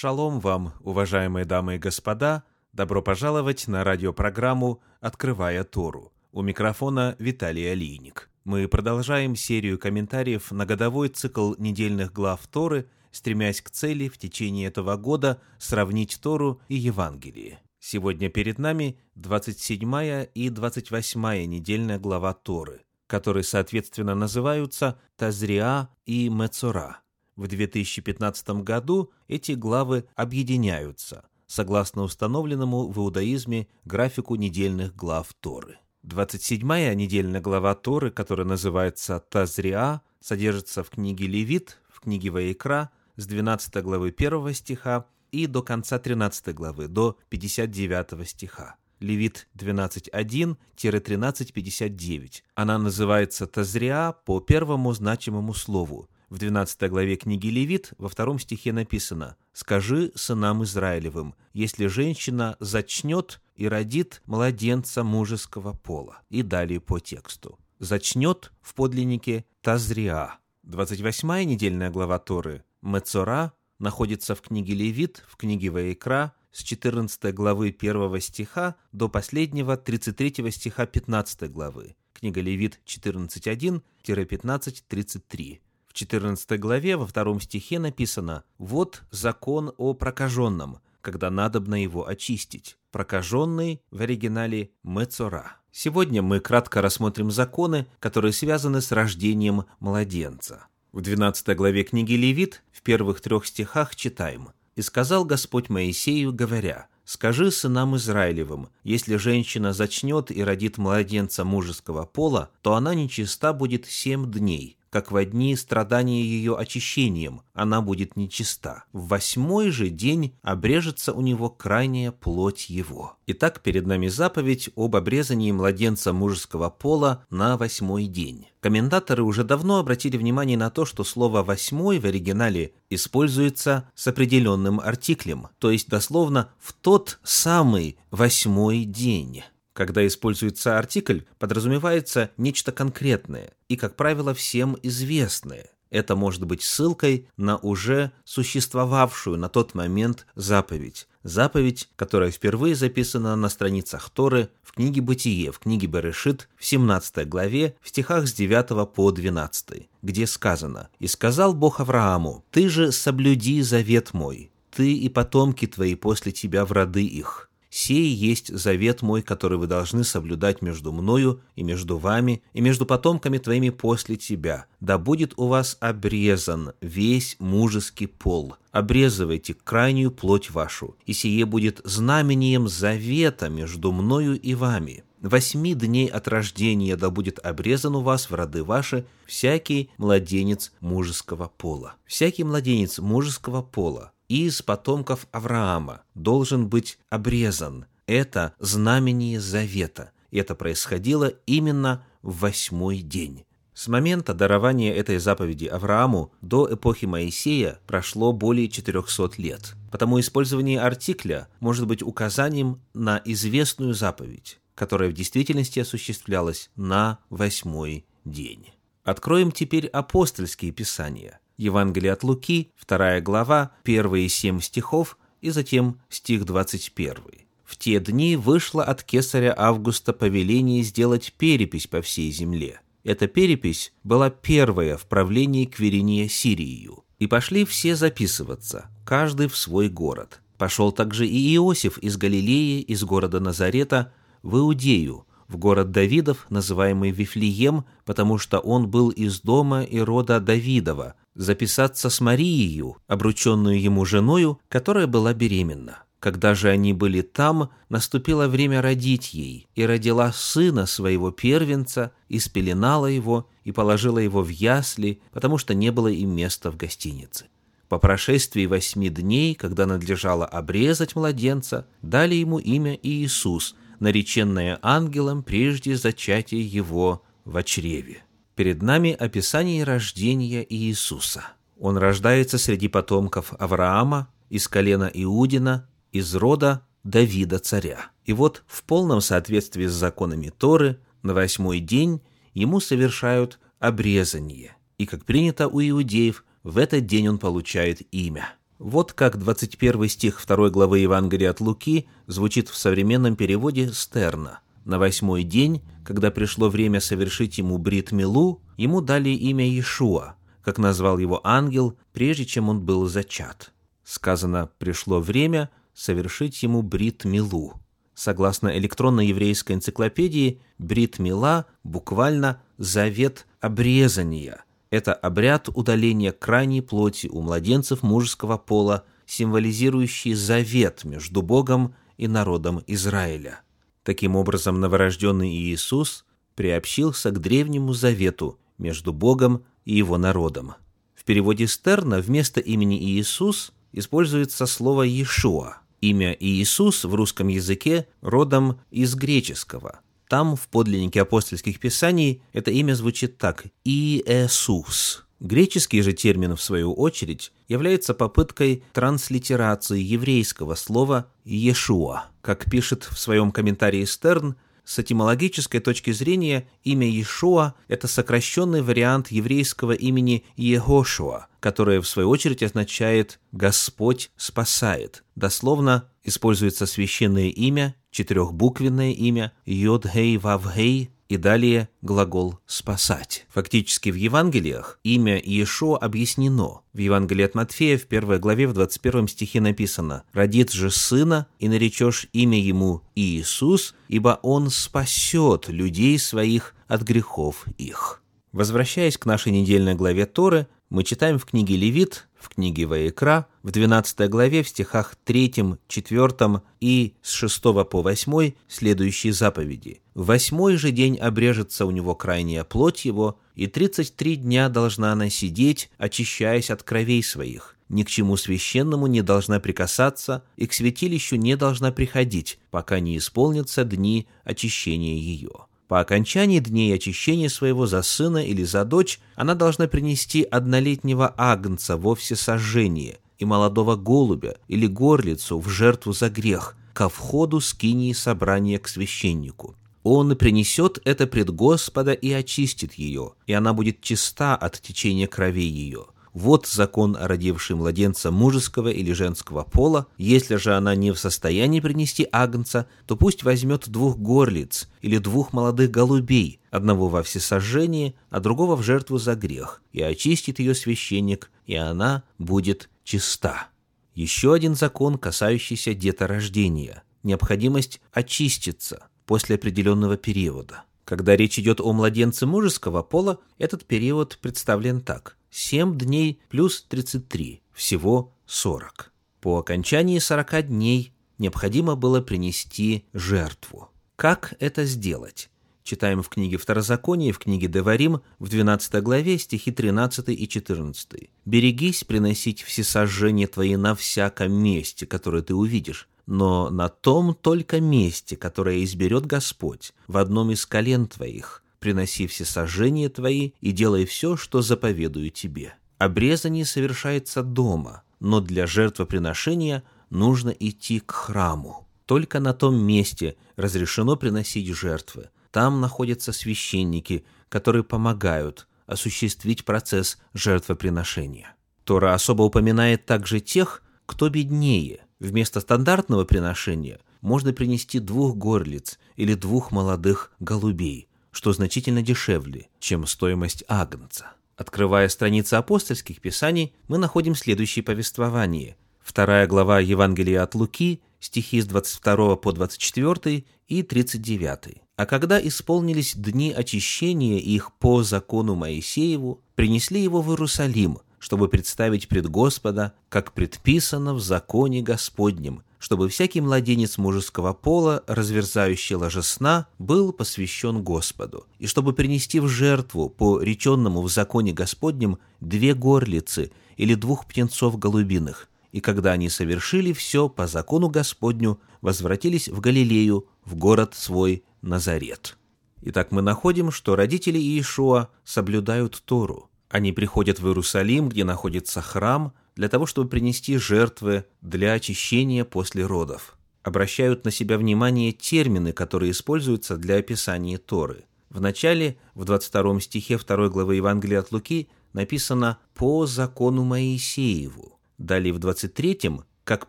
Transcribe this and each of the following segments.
Шалом вам, уважаемые дамы и господа! Добро пожаловать на радиопрограмму «Открывая Тору». У микрофона Виталий Алийник. Мы продолжаем серию комментариев на годовой цикл недельных глав Торы, стремясь к цели в течение этого года сравнить Тору и Евангелие. Сегодня перед нами 27 и 28 недельная глава Торы, которые, соответственно, называются Тазриа и Мецора – в 2015 году эти главы объединяются, согласно установленному в иудаизме графику недельных глав Торы. 27-я недельная глава Торы, которая называется Тазриа, содержится в книге Левит, в книге Ваикра, с 12 главы 1 стиха и до конца 13 главы, до 59 стиха. Левит 12.1-13.59. Она называется Тазриа по первому значимому слову, в 12 главе книги Левит во втором стихе написано «Скажи сынам Израилевым, если женщина зачнет и родит младенца мужеского пола». И далее по тексту. «Зачнет» в подлиннике «Тазриа». 28 недельная глава Торы «Мецора» находится в книге Левит, в книге Ваикра, с 14 главы 1 стиха до последнего 33 стиха 15 главы. Книга Левит 14.1-15.33. В 14 главе во втором стихе написано «Вот закон о прокаженном, когда надобно его очистить». Прокаженный в оригинале «мецора». Сегодня мы кратко рассмотрим законы, которые связаны с рождением младенца. В 12 главе книги Левит в первых трех стихах читаем «И сказал Господь Моисею, говоря, «Скажи сынам Израилевым, если женщина зачнет и родит младенца мужеского пола, то она нечиста будет семь дней, как в дни страдания ее очищением, она будет нечиста. В восьмой же день обрежется у него крайняя плоть его. Итак, перед нами заповедь об обрезании младенца мужеского пола на восьмой день. Комментаторы уже давно обратили внимание на то, что слово «восьмой» в оригинале используется с определенным артиклем, то есть дословно «в тот самый восьмой день». Когда используется артикль, подразумевается нечто конкретное и, как правило, всем известное. Это может быть ссылкой на уже существовавшую на тот момент заповедь. Заповедь, которая впервые записана на страницах Торы в книге Бытие, в книге Берешит, в 17 главе, в стихах с 9 по 12, где сказано «И сказал Бог Аврааму, «Ты же соблюди завет мой, ты и потомки твои после тебя в роды их, Сей есть завет мой, который вы должны соблюдать между мною и между вами, и между потомками твоими после тебя. Да будет у вас обрезан весь мужеский пол. Обрезывайте крайнюю плоть вашу, и сие будет знамением завета между мною и вами. Восьми дней от рождения да будет обрезан у вас в роды ваши всякий младенец мужеского пола. Всякий младенец мужеского пола из потомков Авраама должен быть обрезан. Это знамение завета. Это происходило именно в восьмой день. С момента дарования этой заповеди Аврааму до эпохи Моисея прошло более 400 лет. Потому использование артикля может быть указанием на известную заповедь, которая в действительности осуществлялась на восьмой день. Откроем теперь апостольские писания – Евангелие от Луки, 2 глава, первые семь стихов и затем стих 21. В те дни вышло от кесаря Августа повеление сделать перепись по всей земле. Эта перепись была первая в правлении Квериния Сирию. И пошли все записываться, каждый в свой город. Пошел также и Иосиф из Галилеи, из города Назарета, в Иудею, в город Давидов, называемый Вифлеем, потому что он был из дома и рода Давидова, записаться с Марией, обрученную ему женою, которая была беременна. Когда же они были там, наступило время родить ей, и родила сына своего первенца, и спеленала его, и положила его в ясли, потому что не было им места в гостинице. По прошествии восьми дней, когда надлежало обрезать младенца, дали ему имя Иисус, нареченное ангелом прежде зачатия его в чреве. Перед нами описание рождения Иисуса. Он рождается среди потомков Авраама, из колена Иудина, из рода Давида царя. И вот в полном соответствии с законами Торы на восьмой день ему совершают обрезание. И, как принято у иудеев, в этот день он получает имя. Вот как 21 стих 2 главы Евангелия от Луки звучит в современном переводе Стерна. На восьмой день, когда пришло время совершить ему брит Милу, ему дали имя Иешуа, как назвал его ангел, прежде чем он был зачат. Сказано «пришло время совершить ему брит Милу». Согласно электронной еврейской энциклопедии, брит Мила буквально «завет обрезания», это обряд удаления крайней плоти у младенцев мужеского пола, символизирующий завет между Богом и народом Израиля. Таким образом, новорожденный Иисус приобщился к древнему завету между Богом и его народом. В переводе Стерна вместо имени Иисус используется слово Иешуа. Имя Иисус в русском языке родом из греческого – там, в подлиннике апостольских писаний, это имя звучит так – Иисус. Греческий же термин, в свою очередь, является попыткой транслитерации еврейского слова «Иешуа». Как пишет в своем комментарии Стерн, с этимологической точки зрения имя Иешуа – это сокращенный вариант еврейского имени Егошуа, которое в свою очередь означает «Господь спасает». Дословно используется священное имя, четырехбуквенное имя Йод-Гей-Вав-Гей и далее глагол «спасать». Фактически в Евангелиях имя Иешуа объяснено. В Евангелии от Матфея в первой главе в 21 стихе написано «Родит же сына, и наречешь имя ему Иисус, ибо он спасет людей своих от грехов их». Возвращаясь к нашей недельной главе Торы, мы читаем в книге Левит, в книге Ваикра, в 12 главе, в стихах 3, 4 и с 6 по 8 следующие заповеди. «В восьмой же день обрежется у него крайняя плоть его, и 33 дня должна она сидеть, очищаясь от кровей своих. Ни к чему священному не должна прикасаться, и к святилищу не должна приходить, пока не исполнятся дни очищения ее». По окончании дней очищения своего за сына или за дочь она должна принести однолетнего агнца во всесожжение и молодого голубя или горлицу в жертву за грех ко входу скинии собрания к священнику. Он принесет это пред Господа и очистит ее, и она будет чиста от течения крови ее. Вот закон о родившей младенца мужеского или женского пола. Если же она не в состоянии принести агнца, то пусть возьмет двух горлиц или двух молодых голубей, одного во всесожжение, а другого в жертву за грех, и очистит ее священник, и она будет чиста. Еще один закон, касающийся деторождения. Необходимость очиститься после определенного периода. Когда речь идет о младенце мужеского пола, этот период представлен так. 7 дней плюс 33, всего 40. По окончании 40 дней необходимо было принести жертву. Как это сделать? Читаем в книге Второзакония, в книге Деварим, в 12 главе, стихи 13 и 14. «Берегись приносить всесожжение твои на всяком месте, которое ты увидишь, но на том только месте, которое изберет Господь, в одном из колен твоих, приноси все сожжения твои и делай все, что заповедую тебе. Обрезание совершается дома, но для жертвоприношения нужно идти к храму. Только на том месте разрешено приносить жертвы. Там находятся священники, которые помогают осуществить процесс жертвоприношения. Тора особо упоминает также тех, кто беднее. Вместо стандартного приношения можно принести двух горлиц или двух молодых голубей что значительно дешевле, чем стоимость агнца. Открывая страницы апостольских писаний, мы находим следующее повествование. Вторая глава Евангелия от Луки, стихи с 22 по 24 и 39. «А когда исполнились дни очищения их по закону Моисееву, принесли его в Иерусалим, чтобы представить пред Господа, как предписано в законе Господнем, чтобы всякий младенец мужеского пола, разверзающий ложесна, был посвящен Господу, и чтобы принести в жертву по реченному в законе Господнем две горлицы или двух птенцов голубиных, и когда они совершили все по закону Господню, возвратились в Галилею, в город свой Назарет. Итак, мы находим, что родители Иешуа соблюдают Тору. Они приходят в Иерусалим, где находится храм, для того, чтобы принести жертвы для очищения после родов. Обращают на себя внимание термины, которые используются для описания Торы. В начале, в 22 стихе 2 главы Евангелия от Луки, написано «по закону Моисееву». Далее в 23-м, как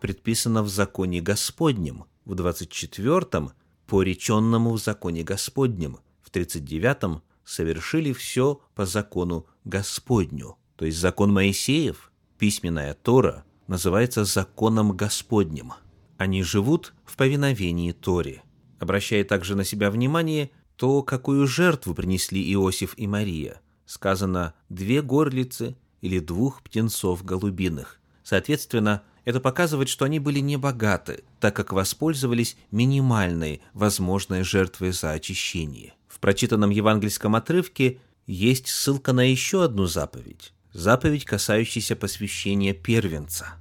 предписано в законе Господнем. В 24-м, по реченному в законе Господнем. В 39-м, совершили все по закону Господню. То есть закон Моисеев, письменная Тора, называется законом Господним. Они живут в повиновении Торе. Обращая также на себя внимание, то какую жертву принесли Иосиф и Мария. Сказано «две горлицы или двух птенцов голубиных». Соответственно, это показывает, что они были небогаты, так как воспользовались минимальной возможной жертвой за очищение. В прочитанном евангельском отрывке есть ссылка на еще одну заповедь. Заповедь, касающаяся посвящения первенца.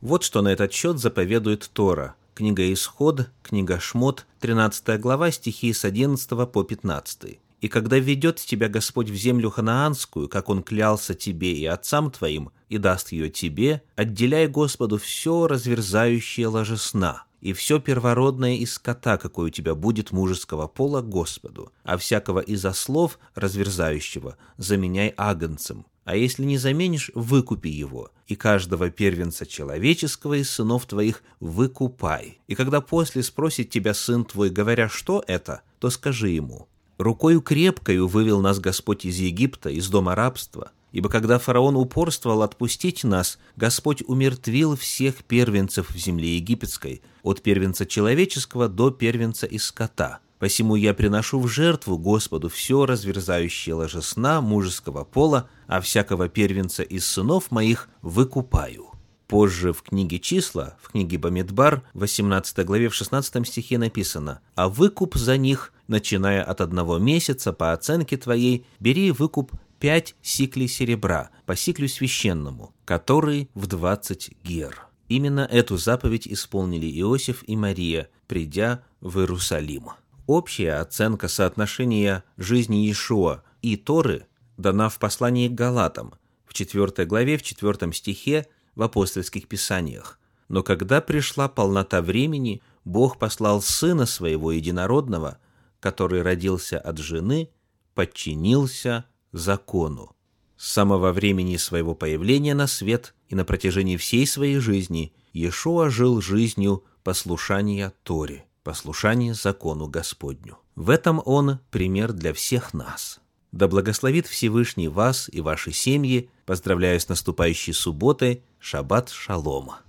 Вот что на этот счет заповедует Тора. Книга Исход, книга Шмот, 13 глава, стихи с 11 по 15. «И когда ведет тебя Господь в землю ханаанскую, как Он клялся тебе и отцам твоим, и даст ее тебе, отделяй Господу все разверзающее ложесна, и все первородное из скота, какое у тебя будет мужеского пола, Господу, а всякого из ослов разверзающего заменяй агнцем, а если не заменишь, выкупи его, и каждого первенца человеческого из сынов твоих выкупай. И когда после спросит тебя сын твой, говоря, что это, то скажи ему, «Рукою крепкою вывел нас Господь из Египта, из дома рабства, ибо когда фараон упорствовал отпустить нас, Господь умертвил всех первенцев в земле египетской, от первенца человеческого до первенца из скота». Посему я приношу в жертву Господу все разверзающее ложесна мужеского пола, а всякого первенца из сынов моих выкупаю». Позже в книге «Числа», в книге Бамидбар, 18 главе в 16 стихе написано «А выкуп за них, начиная от одного месяца, по оценке твоей, бери выкуп пять сиклей серебра, по сиклю священному, который в двадцать гер». Именно эту заповедь исполнили Иосиф и Мария, придя в Иерусалим. Общая оценка соотношения жизни Иешуа и Торы дана в послании к Галатам, в 4 главе, в 4 стихе, в апостольских писаниях. Но когда пришла полнота времени, Бог послал Сына Своего Единородного, который родился от жены, подчинился закону. С самого времени своего появления на свет и на протяжении всей своей жизни Иешуа жил жизнью послушания Торе послушание закону Господню. В этом он пример для всех нас. Да благословит Всевышний вас и ваши семьи. Поздравляю с наступающей субботой. Шаббат шалома.